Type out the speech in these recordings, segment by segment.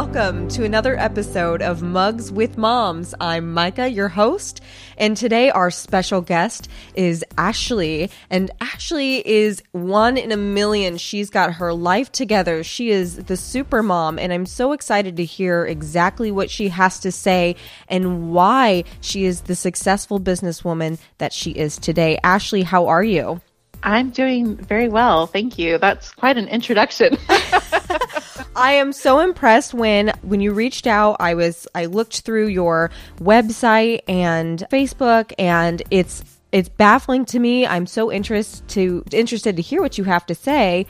welcome to another episode of Mugs with Moms. I'm Micah, your host, and today our special guest is Ashley. And Ashley is one in a million. She's got her life together. She is the super mom, and I'm so excited to hear exactly what she has to say and why she is the successful businesswoman that she is today. Ashley, how are you? I'm doing very well. Thank you. That's quite an introduction. I am so impressed when when you reached out. I was I looked through your website and Facebook and it's it's baffling to me. I'm so interested to interested to hear what you have to say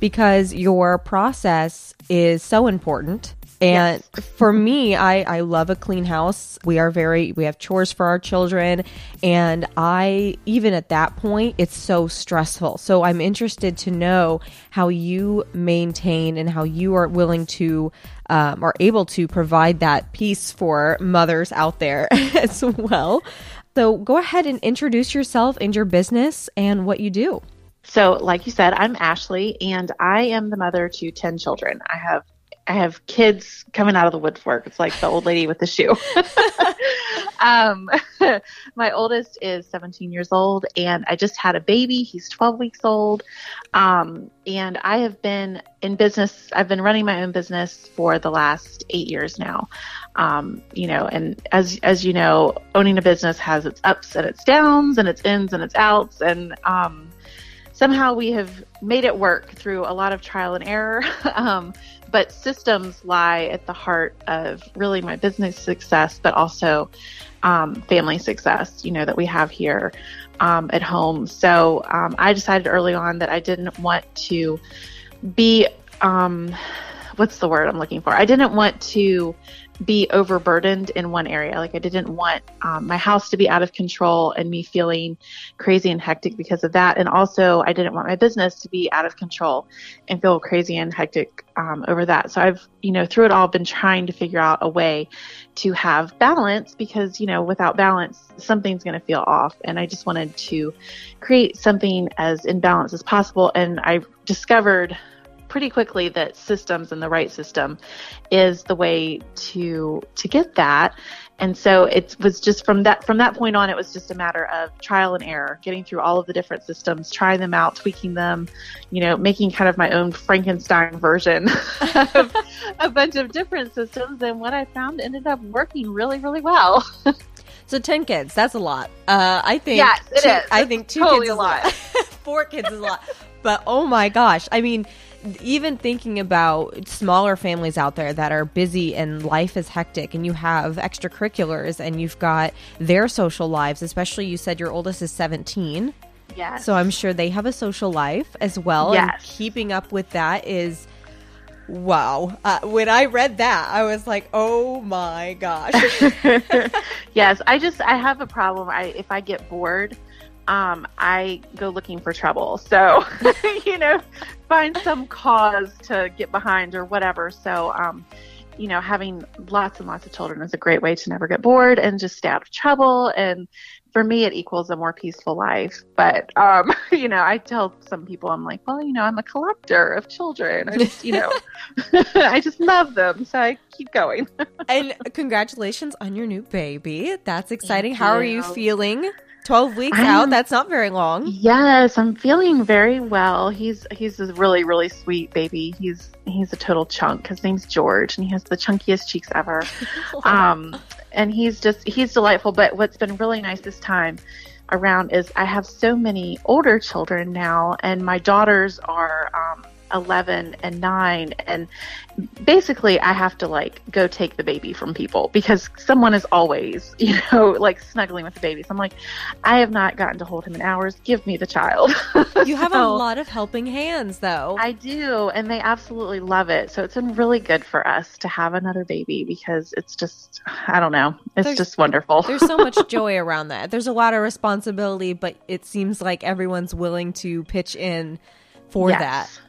because your process is so important and yes. for me, I, I love a clean house. We are very, we have chores for our children. And I, even at that point, it's so stressful. So I'm interested to know how you maintain and how you are willing to, um, are able to provide that peace for mothers out there as well. So go ahead and introduce yourself and your business and what you do. So, like you said, I'm Ashley, and I am the mother to 10 children. I have I have kids coming out of the woodwork. It's like the old lady with the shoe. um, my oldest is 17 years old, and I just had a baby. He's 12 weeks old. Um, and I have been in business. I've been running my own business for the last eight years now. Um, you know, and as as you know, owning a business has its ups and its downs, and its ins and its outs, and um, somehow we have made it work through a lot of trial and error. um, but systems lie at the heart of really my business success, but also um, family success, you know, that we have here um, at home. So um, I decided early on that I didn't want to be, um, what's the word I'm looking for? I didn't want to be overburdened in one area. Like I didn't want um, my house to be out of control and me feeling crazy and hectic because of that. And also, I didn't want my business to be out of control and feel crazy and hectic um, over that. So I've, you know, through it all, been trying to figure out a way to have balance because, you know, without balance, something's going to feel off. And I just wanted to create something as in balance as possible. And I discovered pretty quickly that systems and the right system is the way to to get that and so it was just from that from that point on it was just a matter of trial and error getting through all of the different systems trying them out tweaking them you know making kind of my own frankenstein version of a bunch of different systems and what i found ended up working really really well So ten kids, that's a lot. Uh, I think. Yes, it two, is. I think two totally kids is a lot. Four kids is a lot. But oh my gosh, I mean, even thinking about smaller families out there that are busy and life is hectic and you have extracurriculars and you've got their social lives, especially you said your oldest is 17. Yes. So I'm sure they have a social life as well. Yes. And keeping up with that is wow. Uh, when I read that, I was like, oh my gosh. yes. I just, I have a problem. I, if I get bored, um, I go looking for trouble. So, you know, find some cause to get behind or whatever. So, um, you know, having lots and lots of children is a great way to never get bored and just stay out of trouble. And for me, it equals a more peaceful life. But, um, you know, I tell some people, I'm like, well, you know, I'm a collector of children. I just, you know, I just love them. So I keep going. and congratulations on your new baby. That's exciting. Thank How you. are you feeling? 12 weeks I'm, out that's not very long. Yes i'm feeling very well. He's he's a really really sweet baby. He's he's a total chunk. His name's george and he has the chunkiest cheeks ever. Um and he's just he's delightful. But what's been really nice this time around is i have so many older children now and my daughters are um 11 and 9 and basically I have to like go take the baby from people because someone is always, you know, like snuggling with the baby. So I'm like, I have not gotten to hold him in hours. Give me the child. you have so, a lot of helping hands though. I do, and they absolutely love it. So it's been really good for us to have another baby because it's just I don't know. It's there's, just wonderful. there's so much joy around that. There's a lot of responsibility, but it seems like everyone's willing to pitch in for yes. that.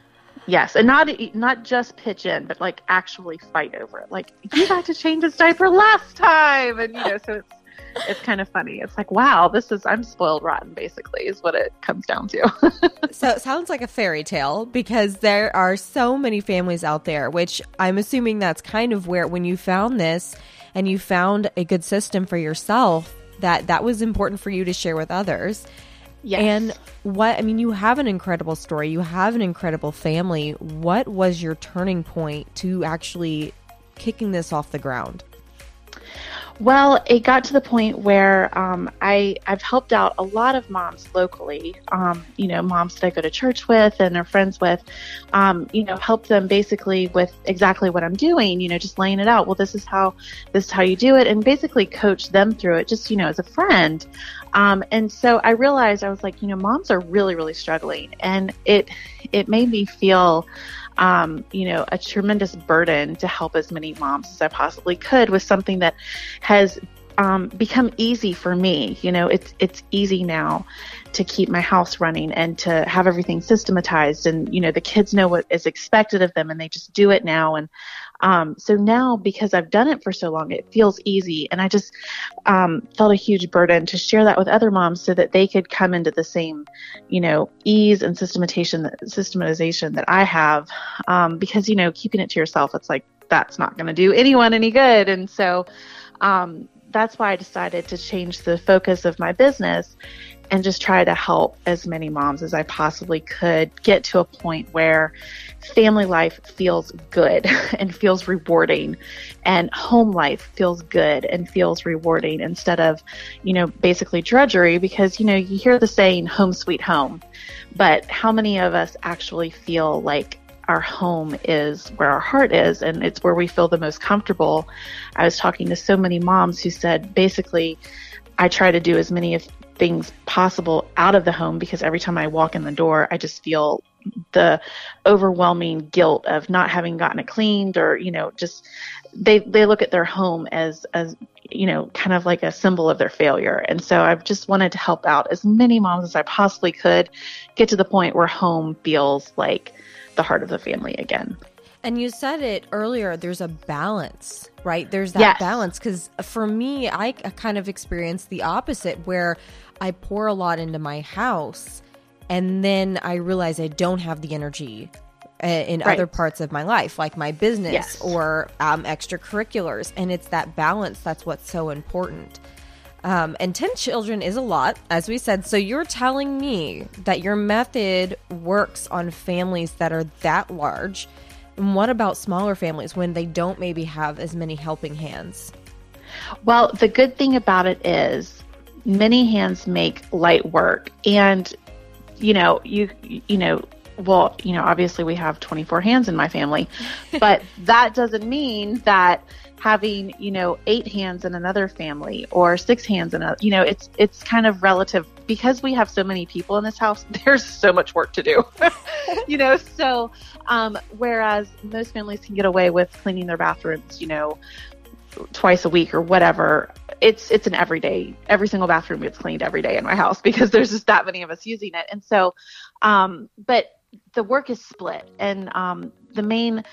Yes, and not not just pitch in, but like actually fight over it. Like you got to change his diaper last time, and you know, so it's it's kind of funny. It's like, wow, this is I'm spoiled rotten. Basically, is what it comes down to. so it sounds like a fairy tale because there are so many families out there. Which I'm assuming that's kind of where when you found this and you found a good system for yourself that that was important for you to share with others. Yes. And what I mean, you have an incredible story. You have an incredible family. What was your turning point to actually kicking this off the ground? Well, it got to the point where um, I I've helped out a lot of moms locally. Um, you know, moms that I go to church with and are friends with. Um, you know, help them basically with exactly what I'm doing. You know, just laying it out. Well, this is how this is how you do it, and basically coach them through it. Just you know, as a friend. Um, and so I realized I was like, you know, moms are really really struggling, and it it made me feel um, you know, a tremendous burden to help as many moms as I possibly could with something that has um, become easy for me. You know, it's it's easy now to keep my house running and to have everything systematized, and you know, the kids know what is expected of them, and they just do it now. And um, so now, because I've done it for so long, it feels easy. And I just um, felt a huge burden to share that with other moms so that they could come into the same, you know, ease and systematization, systematization that I have. Um, because, you know, keeping it to yourself, it's like, that's not going to do anyone any good. And so, um, that's why I decided to change the focus of my business and just try to help as many moms as I possibly could get to a point where family life feels good and feels rewarding and home life feels good and feels rewarding instead of, you know, basically drudgery because, you know, you hear the saying home sweet home, but how many of us actually feel like our home is where our heart is and it's where we feel the most comfortable. I was talking to so many moms who said basically I try to do as many of things possible out of the home because every time I walk in the door, I just feel the overwhelming guilt of not having gotten it cleaned or, you know, just they, they look at their home as, as, you know, kind of like a symbol of their failure. And so I've just wanted to help out as many moms as I possibly could get to the point where home feels like the heart of the family again. And you said it earlier, there's a balance, right? There's that yes. balance. Because for me, I kind of experienced the opposite where I pour a lot into my house and then I realize I don't have the energy uh, in right. other parts of my life, like my business yes. or um, extracurriculars. And it's that balance that's what's so important. Um, and 10 children is a lot, as we said. So you're telling me that your method works on families that are that large. And what about smaller families when they don't maybe have as many helping hands? Well, the good thing about it is many hands make light work. And, you know, you, you know, well, you know, obviously we have 24 hands in my family, but that doesn't mean that having, you know, eight hands in another family or six hands in a, you know, it's, it's kind of relative. Because we have so many people in this house. There's so much work to do, you know, so, um, whereas most families can get away with cleaning their bathrooms, you know, twice a week or whatever it's it's an everyday every single bathroom gets cleaned every day in my house because there's just that many of us using it. And so um but the work is split. And um the main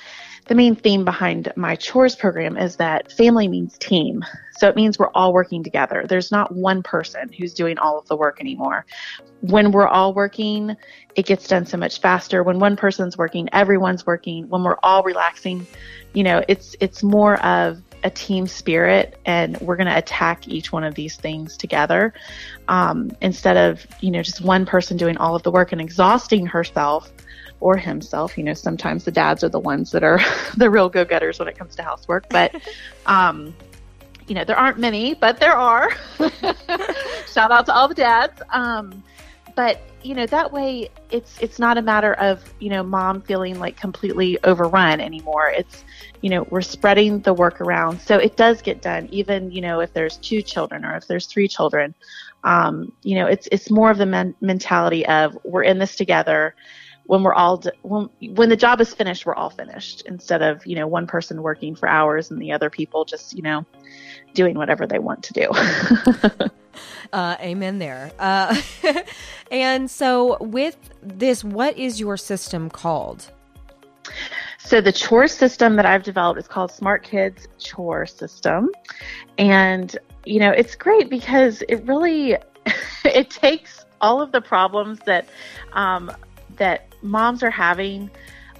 the main theme behind my chores program is that family means team. So it means we're all working together. There's not one person who's doing all of the work anymore. When we're all working it gets done so much faster. When one person's working everyone's working. When we're all relaxing you know it's it's more of a team spirit and we're going to attack each one of these things together. Um, instead of you know just one person doing all of the work and exhausting herself or himself. You know sometimes the dads are the ones that are the real go-getters when it comes to housework but um, you know there aren't many but there are. Shout out to all the dads. Um, but you know that way it's it's not a matter of you know mom feeling like completely overrun anymore. It's you know we're spreading the work around. So it does get done even you know if there's two children or if there's three children. Um, you know it's it's more of the men- mentality of we're in this together when we're all when when the job is finished we're all finished instead of you know one person working for hours and the other people just you know doing whatever they want to do Uh, amen there. Uh, and so, with this, what is your system called? So, the chore system that I've developed is called Smart Kids Chore System. And you know, it's great because it really it takes all of the problems that um, that moms are having,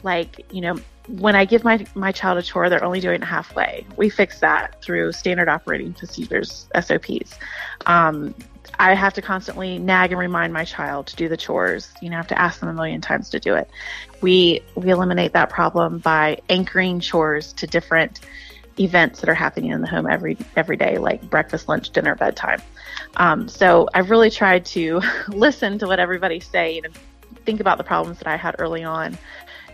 like you know, when I give my my child a chore, they're only doing it halfway. We fix that through standard operating procedures (SOPs). Um, I have to constantly nag and remind my child to do the chores. You know, I have to ask them a million times to do it. We we eliminate that problem by anchoring chores to different events that are happening in the home every every day, like breakfast, lunch, dinner, bedtime. Um, so I've really tried to listen to what everybody's saying and think about the problems that I had early on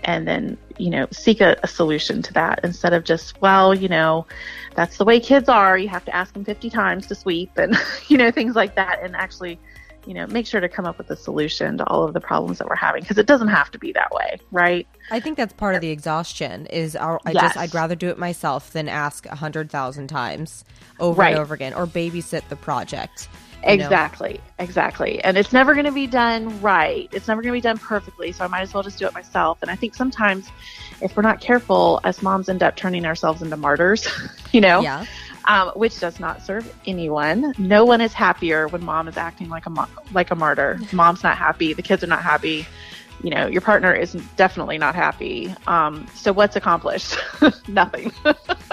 and then you know seek a, a, solution to that instead of just well you know that's the way kids are you have to ask them 50 times to sweep and you know things like that and actually you know make sure to come up with a solution to all of the problems that we're having because it doesn't have to be that way right i think that's part of the exhaustion is our, i yes. just i'd rather do it myself than ask a hundred thousand times over right. and over again or babysit the project Exactly, know? exactly. And it's never going to be done right. It's never going to be done perfectly. So I might as well just do it myself. And I think sometimes if we're not careful, as moms end up turning ourselves into martyrs, you know? Yeah. Um, which does not serve anyone. No one is happier when mom is acting like a mo- like a martyr. Mom's not happy. The kids are not happy. You know, your partner is definitely not happy. Um, so what's accomplished? Nothing.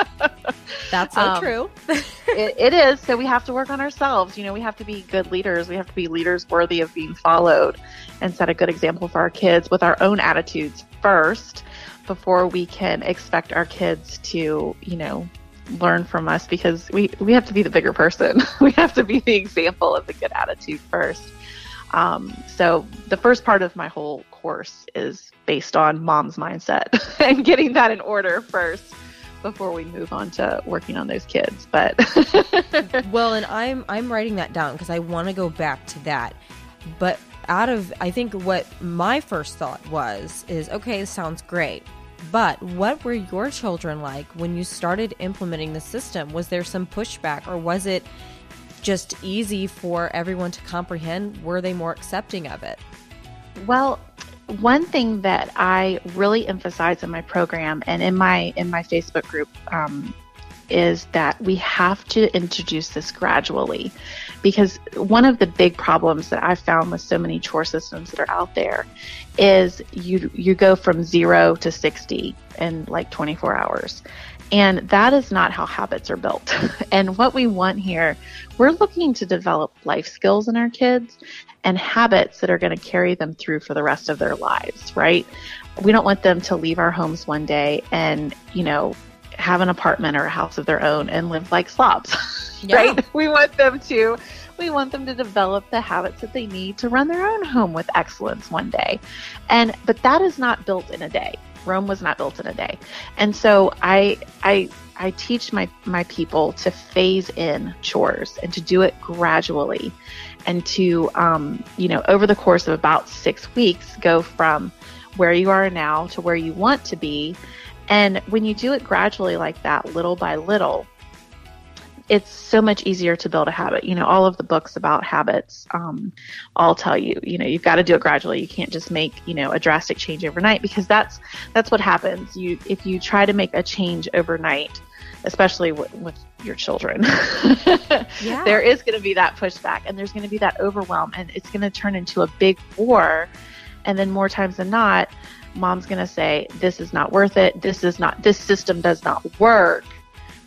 That's so um, true. it, it is. So we have to work on ourselves. You know, we have to be good leaders. We have to be leaders worthy of being followed and set a good example for our kids with our own attitudes first before we can expect our kids to, you know, learn from us because we, we have to be the bigger person. we have to be the example of the good attitude first. Um, so the first part of my whole course is based on mom's mindset and getting that in order first before we move on to working on those kids. But well, and I'm I'm writing that down because I want to go back to that. But out of I think what my first thought was is okay, this sounds great. But what were your children like when you started implementing the system? Was there some pushback or was it just easy for everyone to comprehend? Were they more accepting of it? Well, one thing that I really emphasize in my program and in my in my Facebook group um, is that we have to introduce this gradually because one of the big problems that I've found with so many chore systems that are out there is you you go from 0 to 60 in like 24 hours. And that is not how habits are built. and what we want here, we're looking to develop life skills in our kids and habits that are going to carry them through for the rest of their lives, right? We don't want them to leave our homes one day and, you know, have an apartment or a house of their own and live like slobs, yeah. right? We want them to we want them to develop the habits that they need to run their own home with excellence one day. And but that is not built in a day. Rome was not built in a day. And so I I I teach my my people to phase in chores and to do it gradually and to, um, you know, over the course of about six weeks, go from where you are now to where you want to be. And when you do it gradually like that, little by little, it's so much easier to build a habit. You know, all of the books about habits um, all tell you, you know, you've got to do it gradually. You can't just make, you know, a drastic change overnight because that's that's what happens. You if you try to make a change overnight, especially with, with your children. yeah. There is going to be that pushback and there's going to be that overwhelm and it's going to turn into a big war. And then more times than not, mom's going to say, this is not worth it. This is not, this system does not work.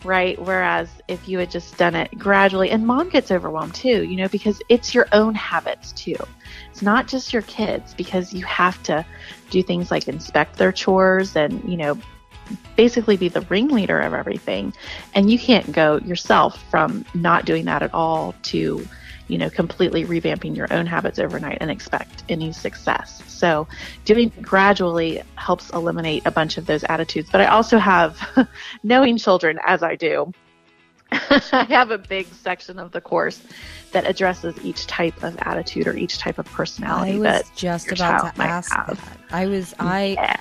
Right. Whereas if you had just done it gradually and mom gets overwhelmed too, you know, because it's your own habits too. It's not just your kids because you have to do things like inspect their chores and, you know, basically be the ringleader of everything. And you can't go yourself from not doing that at all to, you know, completely revamping your own habits overnight and expect any success. So doing gradually helps eliminate a bunch of those attitudes. But I also have, knowing children as I do, I have a big section of the course that addresses each type of attitude or each type of personality. I was just about to ask have. that. I was I yeah.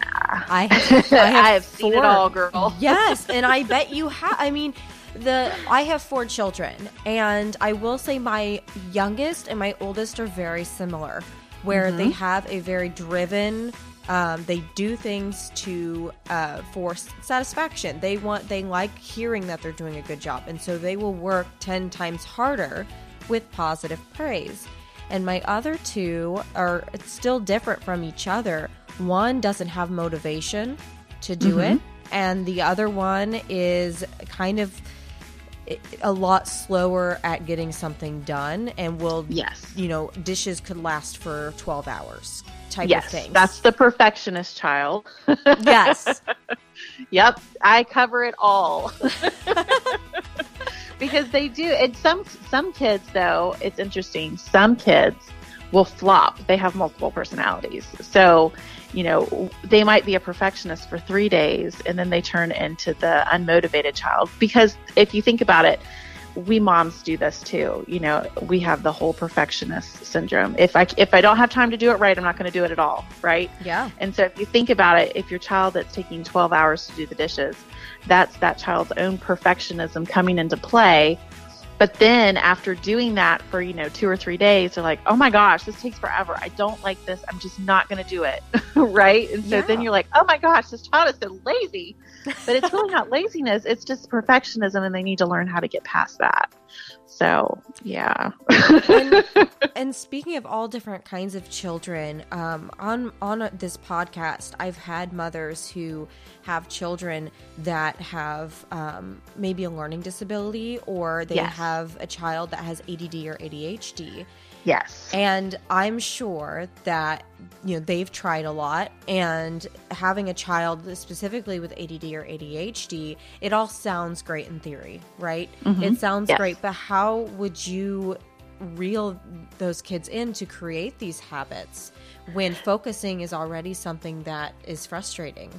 I have, I have, I have seen it all, girl. yes, and I bet you have. I mean, the I have four children, and I will say my youngest and my oldest are very similar, where mm-hmm. they have a very driven Um, they do things to uh, for satisfaction. They want they like hearing that they're doing a good job, and so they will work ten times harder with positive praise. And my other two are still different from each other. One doesn't have motivation to do Mhm. it, and the other one is kind of a lot slower at getting something done and will Yes. you know dishes could last for 12 hours type of Yes, thing that's the perfectionist child. yes Yep, I cover it all. because they do. And some some kids though, it's interesting. Some kids will flop. They have multiple personalities. So, you know, they might be a perfectionist for 3 days and then they turn into the unmotivated child because if you think about it, we moms do this too. You know, we have the whole perfectionist syndrome. If I if I don't have time to do it right, I'm not going to do it at all, right? yeah And so if you think about it, if your child that's taking 12 hours to do the dishes, that's that child's own perfectionism coming into play. But then after doing that for, you know, two or three days, they're like, oh my gosh, this takes forever. I don't like this. I'm just not going to do it. right. And so then you're like, oh my gosh, this child is so lazy. But it's really not laziness. It's just perfectionism and they need to learn how to get past that. So, yeah. and, and speaking of all different kinds of children, um, on on this podcast, I've had mothers who have children that have um, maybe a learning disability, or they Yes. have a child that has ADD or ADHD. Yes. And I'm sure that you know they've tried a lot and having a child specifically with ADD or ADHD, it all sounds great in theory, right? Mhm. It sounds Yes. great, but how would you reel those kids in to create these habits when focusing is already something that is frustrating?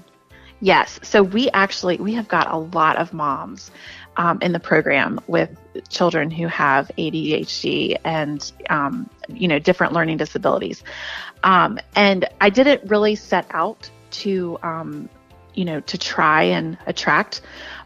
Yes. So we actually we have got a lot of moms um, in the program with children who have ADHD and um, you know different learning disabilities. Um, and I didn't really set out to um, you know to try and attract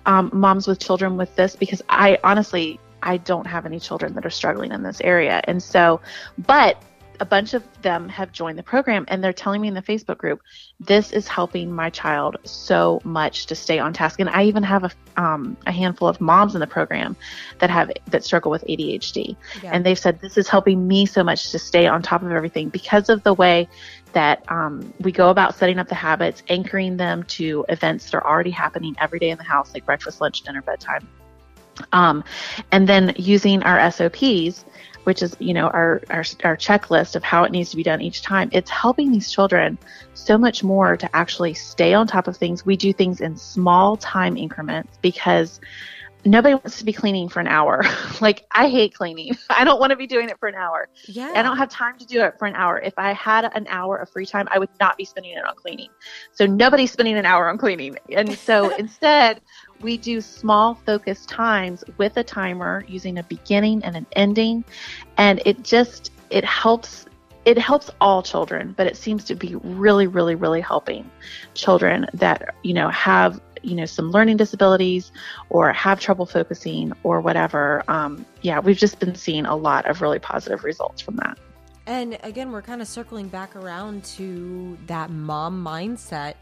um, moms with children with this because I honestly I don't have any children that are struggling in this area, and so but a bunch of them have joined the program and they're telling me in the Facebook group, this is helping my child so much to stay on task. And I even have a, um, a handful of moms in the program that have that struggle with ADHD, Yeah. and they've said this is helping me so much to stay on top of everything because of the way that um, we go about setting up the habits, anchoring them to events that are already happening every day in the house, like breakfast, lunch, dinner, bedtime, um, and then using our SOPs which is you know our, our our checklist of how it needs to be done each time it's helping these children so much more to actually stay on top of things we do things in small time increments because nobody wants to be cleaning for an hour like i hate cleaning i don't want to be doing it for an hour yeah. I don't have time to do it for an hour. If I had an hour of free time, I would not be spending it on cleaning. So nobody's spending an hour on cleaning. And so instead, we do small focused times with a timer using a beginning and an ending. And it just, it helps. It helps all children, but it seems to be really, really, really helping children that, you know, have, you know, some learning disabilities or have trouble focusing or whatever. Um, yeah, we've just been seeing a lot of really positive results from that. And again, we're kind of circling back around to that mom mindset.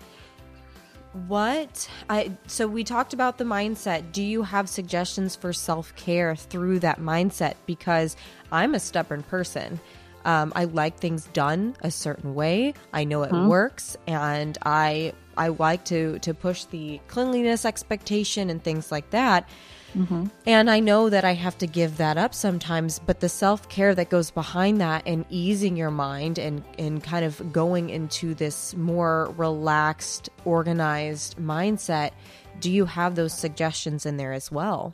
What I so we talked about the mindset. Do you have suggestions for self care through that mindset? Because I'm a stubborn person. Um, I like things done a certain way. I know it Mhm. works, and I I like to to push the cleanliness expectation and things like that. Mm-hmm. And I know that I have to give that up sometimes, but the self care that goes behind that and easing your mind and, and kind of going into this more relaxed, organized mindset, do you have those suggestions in there as well?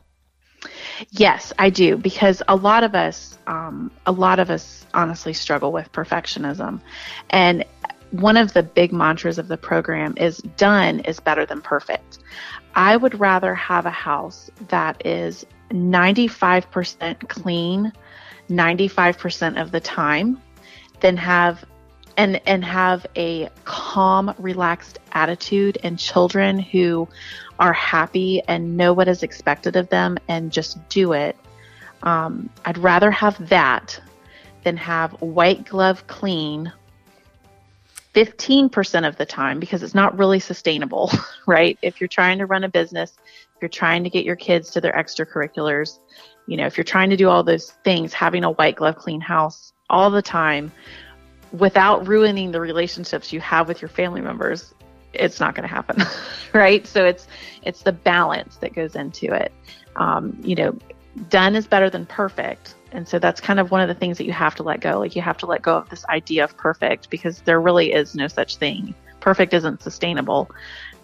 Yes, I do because a lot of us, um, a lot of us honestly struggle with perfectionism, and one of the big mantras of the program is done is better than perfect. I would rather have a house that is 95% clean 95% of the time than have and and have a calm relaxed attitude and children who are happy and know what is expected of them and just do it. Um, i'd rather have that than have white glove clean 15% of the time because it's not really sustainable, right? If you're trying to run a business, if you're trying to get your kids to their extracurriculars, you know, if you're trying to do all those things, having a white glove clean house all the time without ruining the relationships you have with your family members, it's not going to happen, right? So it's it's the balance that goes into it. Um, you know, done is better than perfect, and so that's kind of one of the things that you have to let go. Like you have to let go of this idea of perfect because there really is no such thing. Perfect isn't sustainable.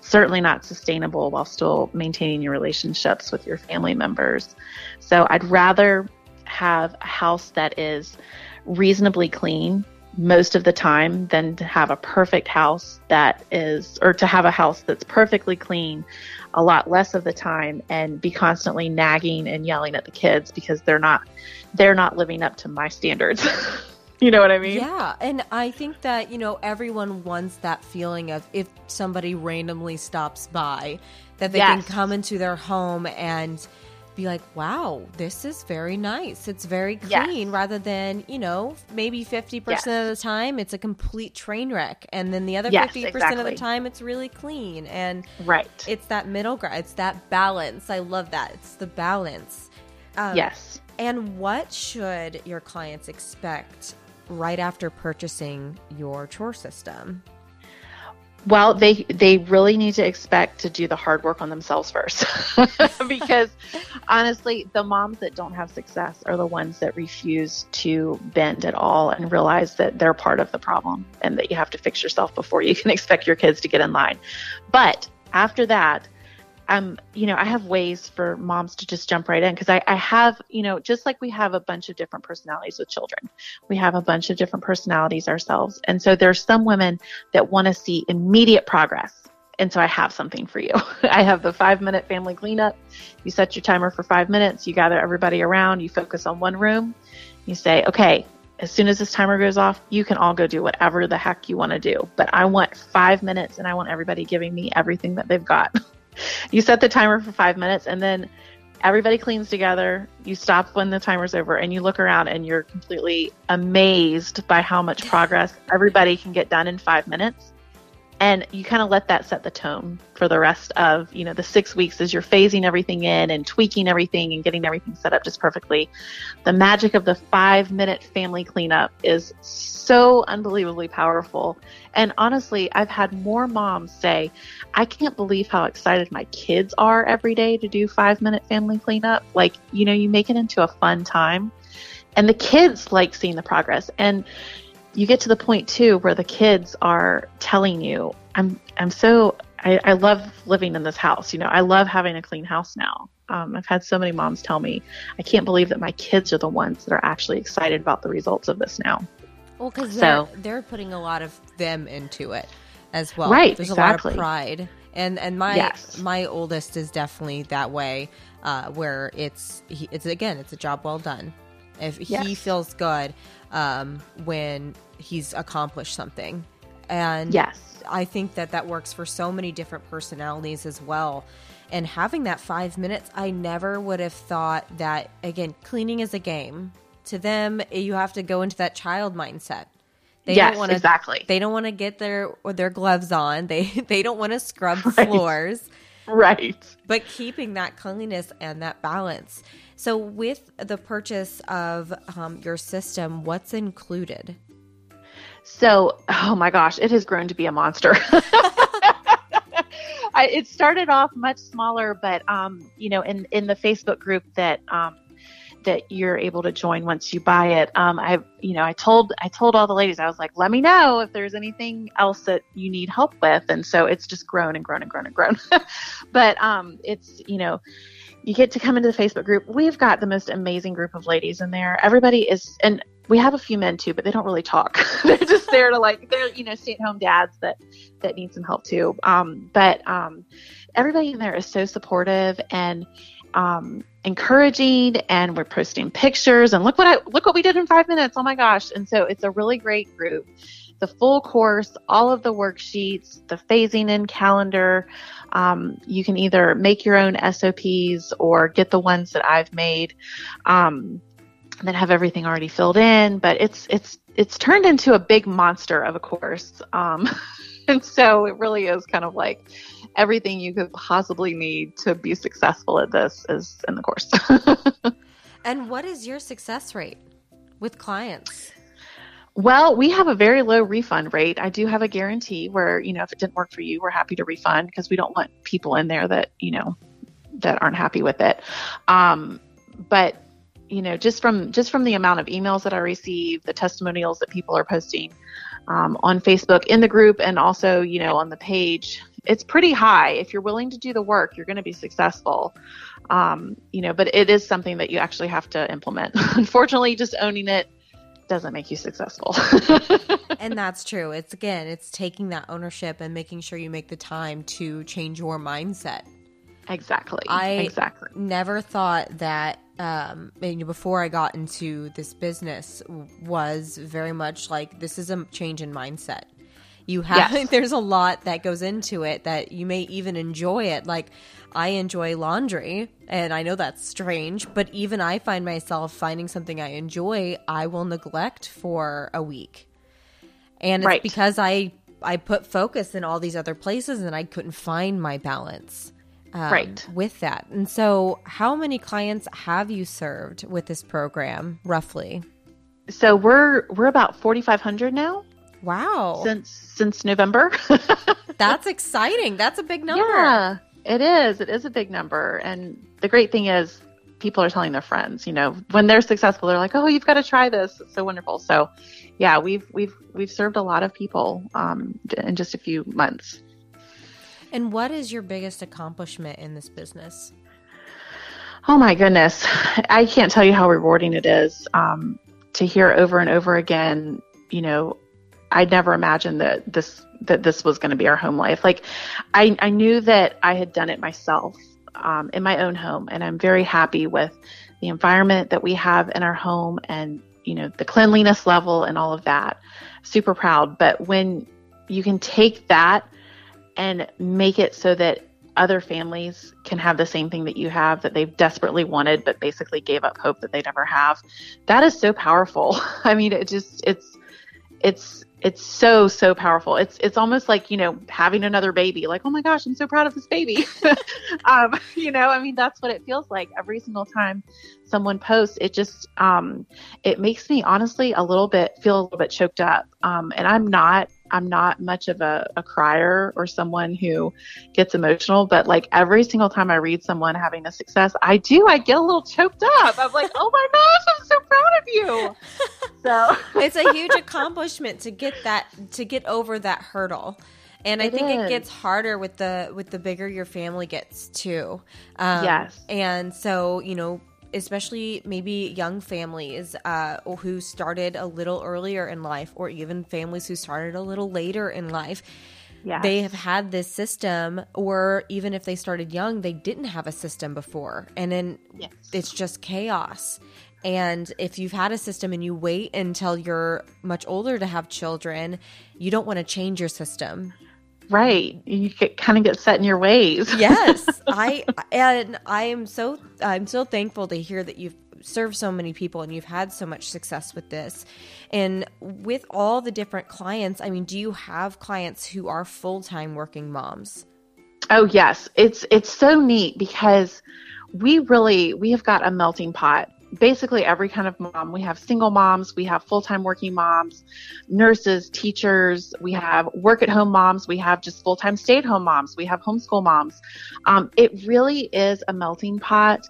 Certainly not sustainable while still maintaining your relationships with your family members. So I'd rather have a house that is reasonably clean most of the time than to have a perfect house that is, or to have a house that's perfectly clean a lot less of the time and be constantly nagging and yelling at the kids because they're not, they're not living up to my standards. you know what I mean? Yeah. And I think that, you know, everyone wants that feeling of if somebody randomly stops by, that they yes. can come into their home and, be like, wow, this is very nice. It's very clean yes. rather than, you know, maybe 50% yes. of the time it's a complete train wreck. And then the other yes, 50% exactly. of the time it's really clean. And right. it's that middle ground. It's that balance. I love that. It's the balance. Um, yes. And what should your clients expect right after purchasing your chore system? Well, they they really need to expect to do the hard work on themselves first, because honestly, the moms that don't have success are the ones that refuse to bend at all and realize that they're part of the problem and that you have to fix yourself before you can expect your kids to get in line. But after that, um, you know, I have ways for moms to just jump right in because I, I have, you know, just like we have a bunch of different personalities with children, we have a bunch of different personalities ourselves. And so there's some women that want to see immediate progress. And so I have something for you. I have the five minute family cleanup. You set your timer for five minutes. You gather everybody around. You focus on one room. You say, okay, as soon as this timer goes off, you can all go do whatever the heck you want to do. But I want five minutes and I want everybody giving me everything that they've got. you set the timer for five minutes and then everybody cleans together. You stop when the timer's over and you look around and you're completely amazed by how much progress everybody can get done in five minutes and you kind of let that set the tone for the rest of you know the six weeks as you're phasing everything in and tweaking everything and getting everything set up just perfectly. The magic of the five minute family cleanup is so unbelievably powerful. And honestly i've had more moms say i can't believe how excited my kids are every day to do five minute family cleanup. Like you know you make it into a fun time. And the kids like seeing the progress. And you get to the point too where the kids are telling you, I'm I'm so I, I love living in this house. You know, I love having a clean house now. Um, I've had so many moms tell me, I can't believe that my kids are the ones that are actually excited about the results of this now. Well, because so, they're, they're putting a lot of them into it as well. Right, There's exactly. a lot of pride, and and my yes. my oldest is definitely that way, uh, where it's he, it's again it's a job well done. If yes. he feels good, um, when he's accomplished something. And yes, I think that that works for so many different personalities as well. And having that five minutes, I never would have thought that, again, cleaning is a game. To them, you have to go into that child mindset. They yes, don't want to exactly. They don't want to get their their gloves on. They they don't want to scrub right. floors. Right. But keeping that cleanliness and that balance. So, with the purchase of um, your system, what's included? So, oh my gosh, it has grown to be a monster. I, it started off much smaller, but um, you know, in in the Facebook group that um, that you're able to join once you buy it. Um, I, you know, I told I told all the ladies, I was like, let me know if there's anything else that you need help with, and so it's just grown and grown and grown and grown. but um, it's you know, you get to come into the Facebook group. We've got the most amazing group of ladies in there. Everybody is, and we have a few men too, but they don't really talk. they're just there to like, they're, you know, stay at home dads that, that need some help too. Um, but, um, everybody in there is so supportive and, um, encouraging and we're posting pictures and look what I, look what we did in five minutes. Oh my gosh. And so it's a really great group. The full course, all of the worksheets, the phasing in calendar, um, you can either make your own SOPs or get the ones that I've made um, that have everything already filled in. But it's it's it's turned into a big monster of a course. Um, and so it really is kind of like everything you could possibly need to be successful at this is in the course. and what is your success rate with clients? Well, we have a very low refund rate. I do have a guarantee where, you know, if it didn't work for you, we're happy to refund because we don't want people in there that, you know, that aren't happy with it. Um, but you know, just from just from the amount of emails that I receive, the testimonials that people are posting um, on Facebook in the group, and also you know on the page, it's pretty high. If you're willing to do the work, you're going to be successful. Um, you know, but it is something that you actually have to implement. Unfortunately, just owning it doesn't make you successful. and that's true. It's again, it's taking that ownership and making sure you make the time to change your mindset. Exactly. I exactly never thought that um, before I got into this business was very much like this is a change in mindset. You have yes. there's a lot that goes into it that you may even enjoy it. Like I enjoy laundry, and I know that's strange, but even I find myself finding something I enjoy, I will neglect for a week, and it's right. because I I put focus in all these other places, and I couldn't find my balance um, right with that. And so, how many clients have you served with this program, roughly? So we're we're about forty five hundred now. Wow! Since since November. That's exciting. That's a big number. Yeah, it is. It is a big number. And the great thing is, people are telling their friends. You know, when they're successful, they're like, "Oh, you've got to try this. It's so wonderful." So, yeah, we've we've we've served a lot of people um, in just a few months. And what is your biggest accomplishment in this business? Oh my goodness. I can't tell you how rewarding it is um, to hear over and over again, you know, I never imagined that this that this was going to be our home life. Like I, I knew that I had done it myself um, in my own home and I'm very happy with the environment that we have in our home and you know the cleanliness level and all of that. Super proud. But when you can take that and make it so that other families can have the same thing that you have that they've desperately wanted but basically gave up hope that they'd ever have that is so powerful. I mean it just it's it's it's so so powerful. It's it's almost like you know having another baby like oh my gosh i'm so proud of this baby. Um, you know i mean that's what it feels like. Every single time someone posts it just um, it makes me honestly a little bit feel a little bit choked up. Um, and i'm not I'm not much of a, a crier or someone who gets emotional, but like every single time I read someone having a success, I do, I get a little choked up. I'm like, oh my gosh, I'm so proud of you. So it's a huge accomplishment to get that, to get over that hurdle and I think is. it gets harder with the with the bigger your family gets too. Um, yes, and so you know especially maybe young families uh, who started a little earlier in life, or even families who started a little later in life. Yes. They have had this system, or even if they started young, they didn't have a system before. And then yes. it's just chaos. And if you've had a system and you wait until you're much older to have children, you don't want to change your system right. You get, kind of get set in your ways. Yes. I and i am so i'm so thankful to hear that you've served so many people and you've had so much success with this. And with all the different clients i mean do you have clients who are full-time working moms? Oh yes. It's it's so neat because we really we have got a melting pot basically every kind of mom. We have single moms, we have full time working moms, nurses, teachers, we have work at home moms, we have just full time stay at home moms, we have homeschool moms. Um, it really is a melting pot.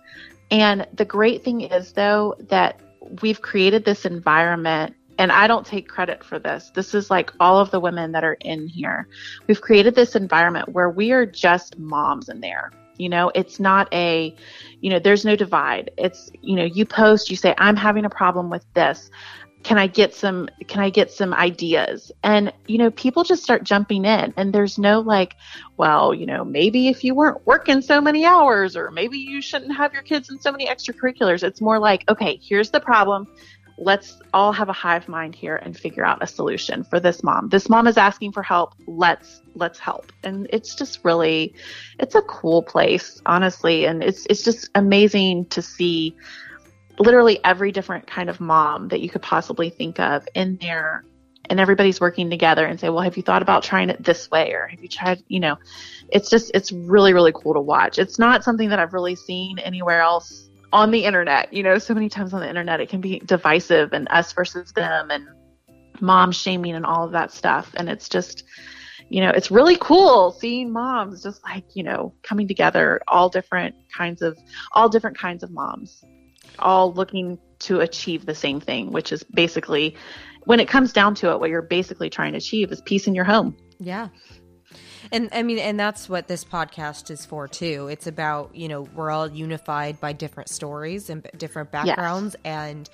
And the great thing is, though, that we've created this environment and I don't take credit for this. This is like all of the women that are in here. We've created this environment where we are just moms in there. You know, it's not a, you know, there's no divide. It's, you know, you post, you say, I'm having a problem with this. Can I get some, can I get some ideas? And, you know, people just start jumping in and there's no like, well, you know, maybe if you weren't working so many hours or maybe you shouldn't have your kids in so many extracurriculars. It's more like, okay, here's the problem let's all have a hive mind here and figure out a solution for this mom. This mom is asking for help. Let's let's help. And it's just really it's a cool place honestly. And it's it's just amazing to see literally every different kind of mom that you could possibly think of in there. And everybody's working together and say well have you thought about trying it this way? Or have you tried you know it's just it's really really cool to watch. It's not something that i've really seen anywhere else on the internet you know so many times on the internet it can be divisive and us versus them and mom shaming and all of that stuff and it's just you know it's really cool seeing moms just like you know coming together all different kinds of all different kinds of moms all looking to achieve the same thing which is basically when it comes down to it, what you're basically trying to achieve is peace in your home. Yeah. And I mean, and that's what this podcast is for too. It's about, you know, we're all unified by different stories and different backgrounds. Yes. And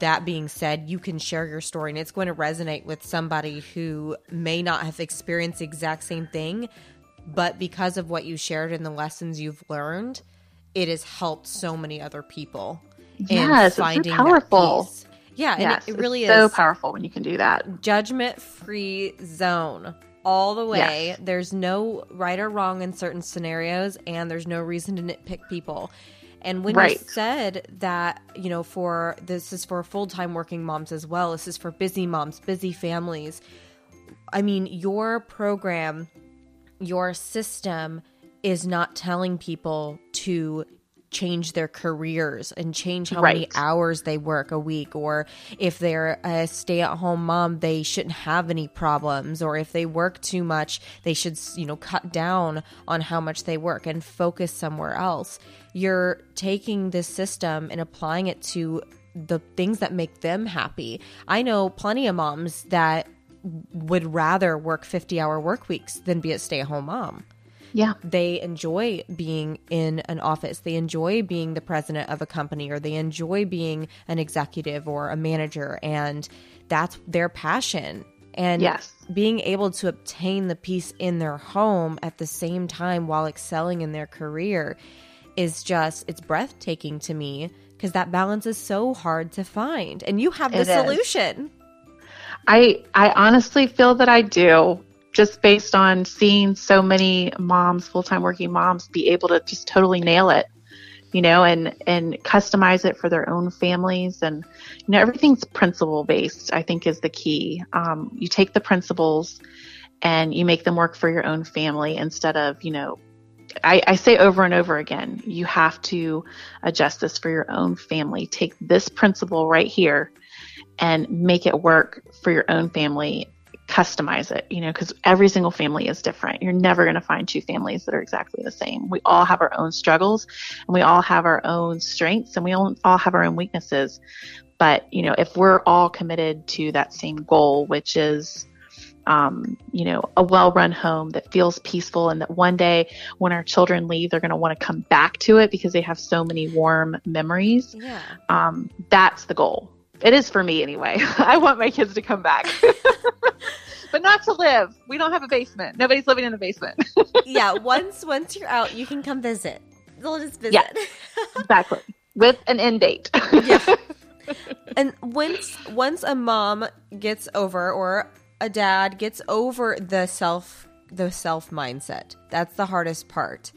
that being said, you can share your story and it's going to resonate with somebody who may not have experienced the exact same thing. But because of what you shared and the lessons you've learned, it has helped so many other people. Yes, it's powerful. Yeah, and yes, it, really is so powerful when you can do that. Judgment free zone all the way. Yes. There's no right or wrong in certain scenarios, and there's no reason to nitpick people. And when right. you said that, you know, for this is for full time working moms as well, this is for busy moms, busy families. I mean, your program, your system is not telling people to change their careers and change how right. many hours they work a week or if they're a stay-at-home mom they shouldn't have any problems or if they work too much they should you know cut down on how much they work and focus somewhere else. You're taking this system and applying it to the things that make them happy. I know plenty of moms that would rather work 50 hour work weeks than be a stay-at-home mom yeah. They enjoy being in an office. They enjoy being the president of a company or they enjoy being an executive or a manager. And that's their passion. And yes. being able to obtain the peace in their home at the same time while excelling in their career is just, it's breathtaking to me because that balance is so hard to find. And you have the it solution. Is. I I honestly feel that I do just based on seeing so many moms, full time working moms, be able to just totally nail it, you know, and and customize it for their own families, and you know everything's principle based. I think is the key. Um, you take the principles and you make them work for your own family instead of you know. I, I say over and over again, you have to adjust this for your own family. Take this principle right here and make it work for your own family customize it, you know, because every single family is different. You're never going to find two families that are exactly the same. We all have our own struggles and we all have our own strengths and we all, all have our own weaknesses. But, you know, if we're all committed to that same goal, which is, um, you know, a well run home that feels peaceful and that one day when our children leave, they're going to want to come back to it because they have so many warm memories. Yeah. Um, that's the goal. It is for me anyway. I want my kids to come back. but not to live. We don't have a basement. Nobody's living in a basement. yeah, once once you're out, you can come visit. They'll just visit. Yeah, exactly. With an end date. yeah. And once once a mom gets over or a dad gets over the self the self mindset, that's the hardest part.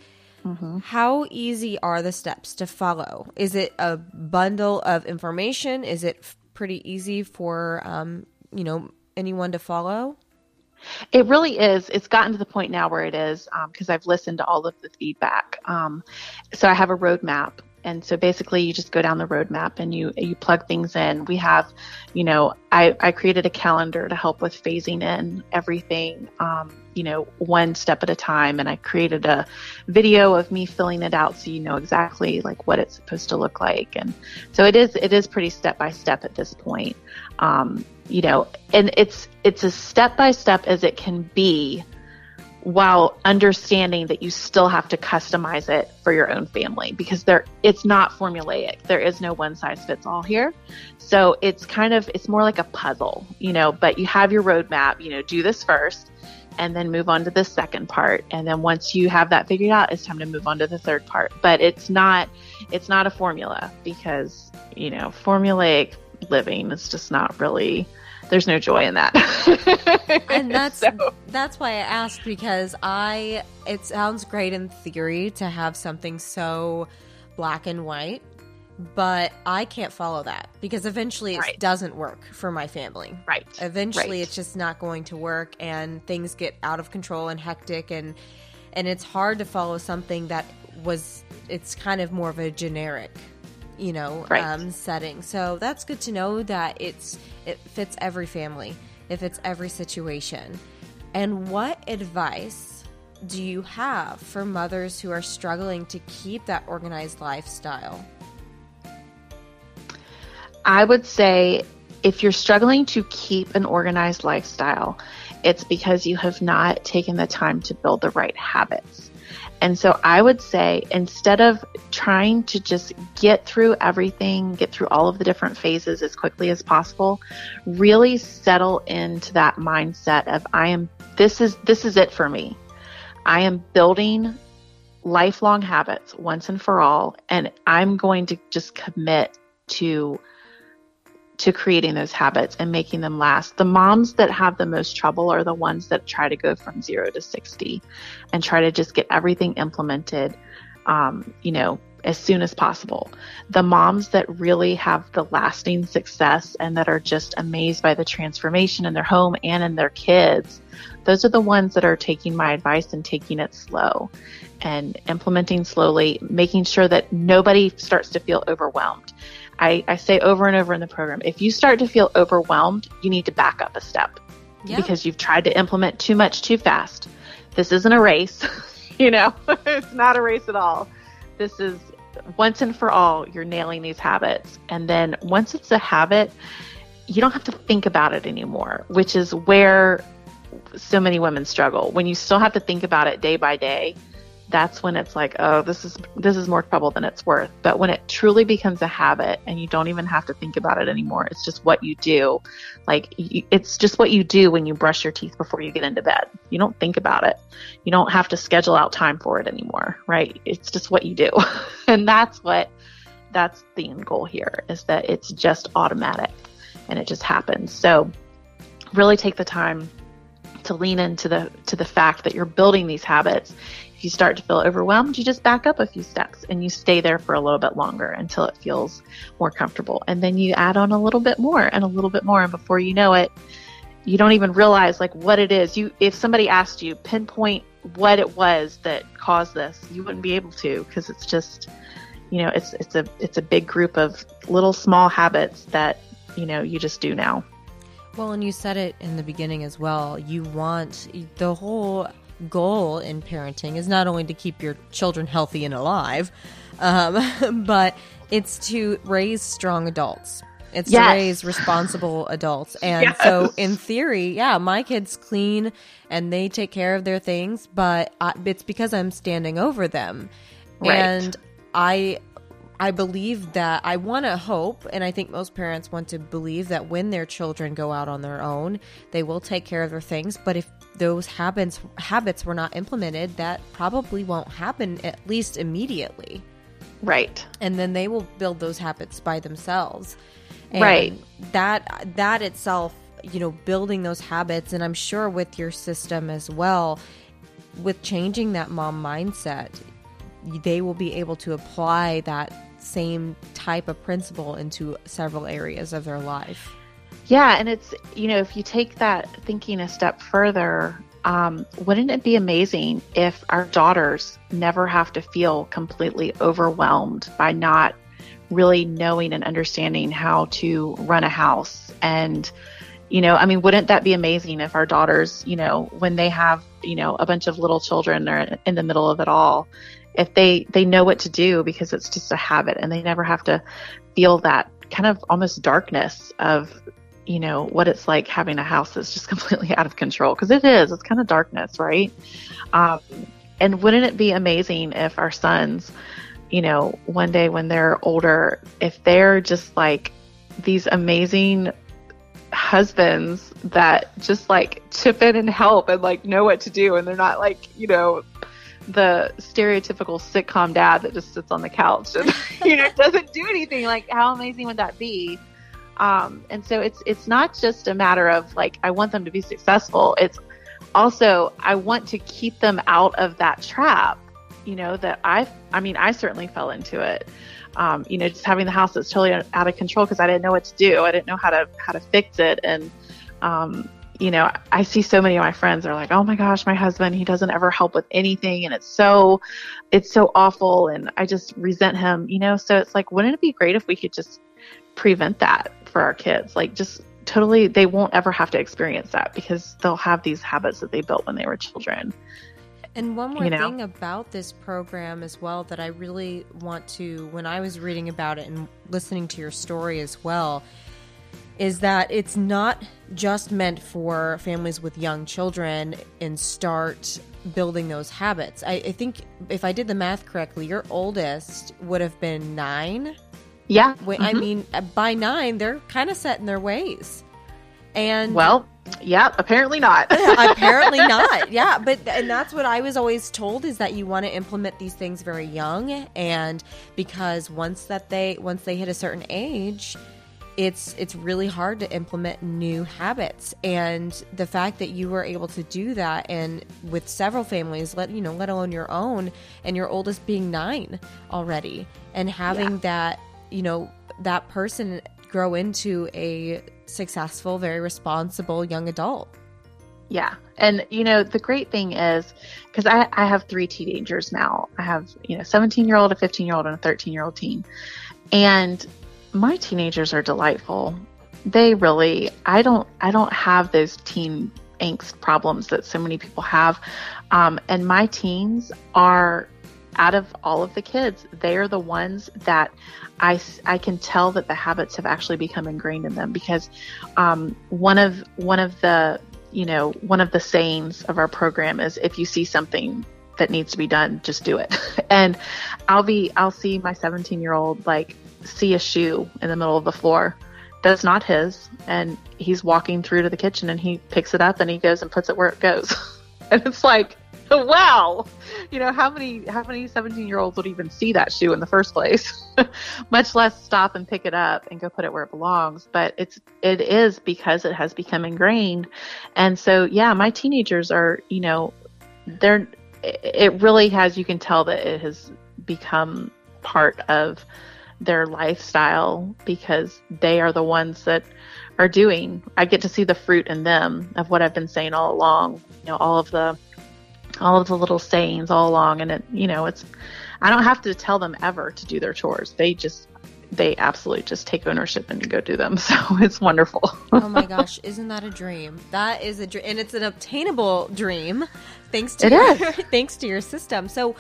Mm-hmm. How easy are the steps to follow? Is it a bundle of information? Is it pretty easy for um, you know anyone to follow? It really is. It's gotten to the point now where it is because um, I've listened to all of the feedback. Um, so I have a roadmap and so basically you just go down the roadmap and you you plug things in. We have you know i i created a calendar to help with phasing in everything um, you know one step at a time. And i created a video of me filling it out so you know exactly like what it's supposed to look like. And so it is it is pretty step by step at this point. Um, you know and it's it's as step by step as it can be while understanding that you still have to customize it for your own family because there it's not formulaic. There is no one size fits all here. So it's kind of it's more like a puzzle, you know, but you have your roadmap, you know, do this first and then move on to the second part. And then once you have that figured out, it's time to move on to the third part. But it's not it's not a formula because, you know, formulaic living is just not really there's no joy in that. and that's so. that's why I asked because I it sounds great in theory to have something so black and white, but I can't follow that because eventually it Right. doesn't work for my family. Right. Eventually Right. it's just not going to work and things get out of control and hectic and and it's hard to follow something that was it's kind of more of a generic you know Right. um, setting so that's good to know that it's it fits every family it fits every situation and what advice do you have for mothers who are struggling to keep that organized lifestyle I would say if you're struggling to keep an organized lifestyle, it's because you have not taken the time to build the right habits. And so I would say instead of trying to just get through everything, get through all of the different phases as quickly as possible, really settle into that mindset of I am this is this is it for me. I am building lifelong habits once and for all and I'm going to just commit to to creating those habits and making them last. The moms that have the most trouble are the ones that try to go from zero to 60 and try to just get everything implemented, um, you know, as soon as possible. The moms that really have the lasting success and that are just amazed by the transformation in their home and in their kids, those are the ones that are taking my advice and taking it slow and implementing slowly, making sure that nobody starts to feel overwhelmed. I, I say over and over in the program, if you start to feel overwhelmed, you need to back up a step yeah because you've tried to implement too much too fast. This isn't a race, you know, it's not a race at all. This is once and for all, you're nailing these habits. And then once it's a habit, you don't have to think about it anymore, which is where so many women struggle. When you still have to think about it day by day, that's when it's like, oh, this is this is more trouble than it's worth. But when it truly becomes a habit and you don't even have to think about it anymore, it's just what you do. Like you, it's just what you do when you brush your teeth before you get into bed. You don't think about it. You don't have to schedule out time for it anymore, right? It's just what you do. and that's what that's the end goal here is that it's just automatic and it just happens. So really take the time to lean into the to the fact that you're building these habits if you start to feel overwhelmed, you just back up a few steps and you stay there for a little bit longer until it feels more comfortable. And then you add on a little bit more and a little bit more. And before you know it, you don't even realize like what it is. You, if somebody asked you pinpoint what it was that caused this, you wouldn't be able to because it's just, you know, it's, it's a, it's a big group of little small habits that, you know, you just do now. Well, and you said it in the beginning as well. You want the whole goal in parenting is not only to keep your children healthy and alive, um, but it's to raise strong adults. It's Yes. to raise responsible adults. And so, in theory, yeah, my kids clean and they take care of their things, but I, it's because I'm standing over them. Right. And I I believe that I want to hope, and I think most parents want to believe that when their children go out on their own, they will take care of their things. But if those habits habits were not implemented, that probably won't happen at least immediately, Right. and then they will build those habits by themselves. And Right. That that itself, you know, building those habits, and I'm sure with your system as well, with changing that mom mindset, they will be able to apply that same type of principle into several areas of their life. Yeah, and it's you know if you take that thinking a step further, um, wouldn't it be amazing if our daughters never have to feel completely overwhelmed by not really knowing and understanding how to run a house and you know i mean wouldn't that be amazing if our daughters you know when they have you know a bunch of little children or in the middle of it all if they they know what to do because it's just a habit and they never have to feel that kind of almost darkness of you know what it's like having a house that's just completely out of control. Because it is it's kind of darkness right? Um, and wouldn't it be amazing if our sons you know one day when they're older if they're just like these amazing husbands that just like chip in and help and like know what to do and they're not like you know the stereotypical sitcom dad that just sits on the couch and you know doesn't do anything like how amazing would that be um, and so it's it's not just a matter of like I want them to be successful. It's also I want to keep them out of that trap. You know that I I mean I certainly fell into it um, you know, just having the house that's totally out of control because I didn't know what to do. I didn't know how to how to fix it, and um, you know, I see so many of my friends are like, "Oh my gosh, my husband, he doesn't ever help with anything and it's so it's so awful and I just resent him." You know, so it's like wouldn't it be great if we could just prevent that for our kids? Like just totally they won't ever have to experience that because they'll have these habits that they built when they were children. And one more you know? thing about this program as well that I really want to, when I was reading about it and listening to your story as well, is that it's not just meant for families with young children and start building those habits. I, I, think if I did the math correctly, your oldest would have been nine. Yeah. Mm-hmm. I mean, by nine, they're kind of set in their ways. And well, yeah, apparently not. apparently not. Yeah, but and that's what I was always told is that you want to implement these things very young and because once that they once they hit a certain age, it's it's really hard to implement new habits. And the fact that you were able to do that and with several families let you know let alone your own and your oldest being 9 already and having yeah. that you know that person grow into a successful very responsible young adult. Yeah. And you know the great thing is because I, I have three teenagers now. I have you know 17 year old a 15 year old and a 13 year old teen. And my teenagers are delightful. They really, I don't, I don't have those teen angst problems that so many people have. Um, and my teens are out of all of the kids, they are the ones that I, I can tell that the habits have actually become ingrained in them because um, one of one of the you know one of the sayings of our program is if you see something that needs to be done, just do it. and I'll be I'll see my 17 year old like see a shoe in the middle of the floor that's not his and he's walking through to the kitchen and he picks it up and he goes and puts it where it goes. And it's like wow! You know how many how many 17 year olds would even see that shoe in the first place? Much less stop and pick it up and go put it where it belongs. But it's it is because it has become ingrained. And so yeah my teenagers are you know they're it really has you can tell that it has become part of their lifestyle because they are the ones that are doing. I get to see the fruit in them of what I've been saying all along. You know, all of the all of the little sayings all along and it you know, it's I don't have to tell them ever to do their chores. They just they absolutely just take ownership and go do them. So it's wonderful. oh my gosh, isn't that a dream? That is a dream, and it's an obtainable dream, thanks to your, thanks to your system. So,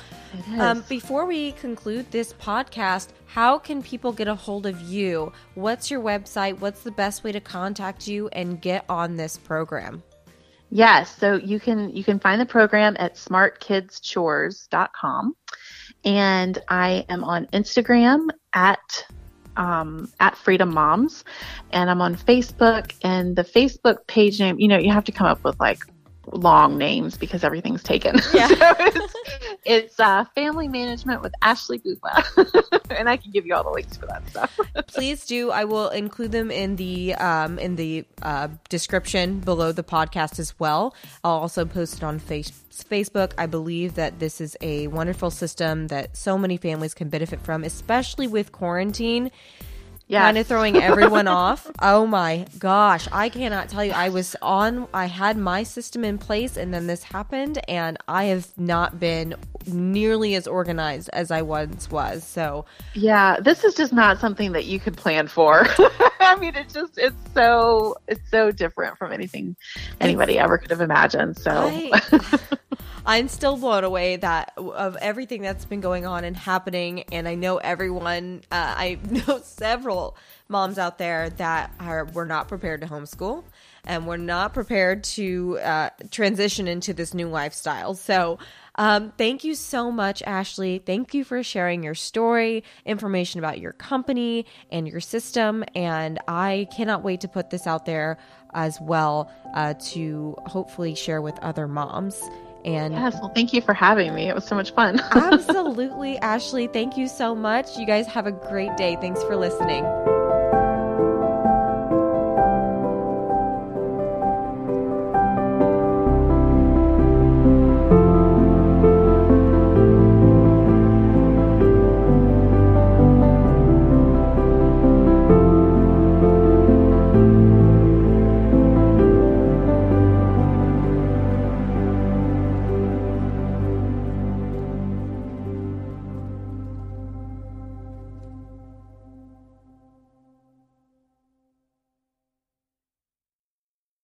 um, before we conclude this podcast, how can people get a hold of you? What's your website? What's the best way to contact you and get on this program? Yes, so you can you can find the program at smartkidschores.com and I am on Instagram at um, at Freedom Moms, and I'm on Facebook. And the Facebook page name, you know, you have to come up with like long names because everything's taken. Yeah. so it's, it's uh, Family Management with Ashley Bupa, and I can give you all the links for that stuff. Please do. I will include them in the um, in the uh, description below the podcast as well. I'll also post it on face- Facebook. I believe that this is a wonderful system that so many families can benefit from, especially with quarantine yes. kind of throwing everyone off. Oh my gosh, I cannot tell you. I was on, I had my system in place, and then this happened, and I have not been nearly as organized as I once was. So, yeah, this is just not something that you could plan for. I mean, it's just, it's so, it's so different from anything anybody ever could have imagined. So, I, I'm still blown away that of everything that's been going on and happening. And I know everyone, uh, I know several moms out there that are were not prepared to homeschool and we're not prepared to uh, transition into this new lifestyle. So, um, thank you so much, Ashley. Thank you for sharing your story, information about your company and your system. And I cannot wait to put this out there as well uh, to hopefully share with other moms. And yes, well, thank you for having me. It was so much fun. absolutely, Ashley. Thank you so much. You guys have a great day. Thanks for listening.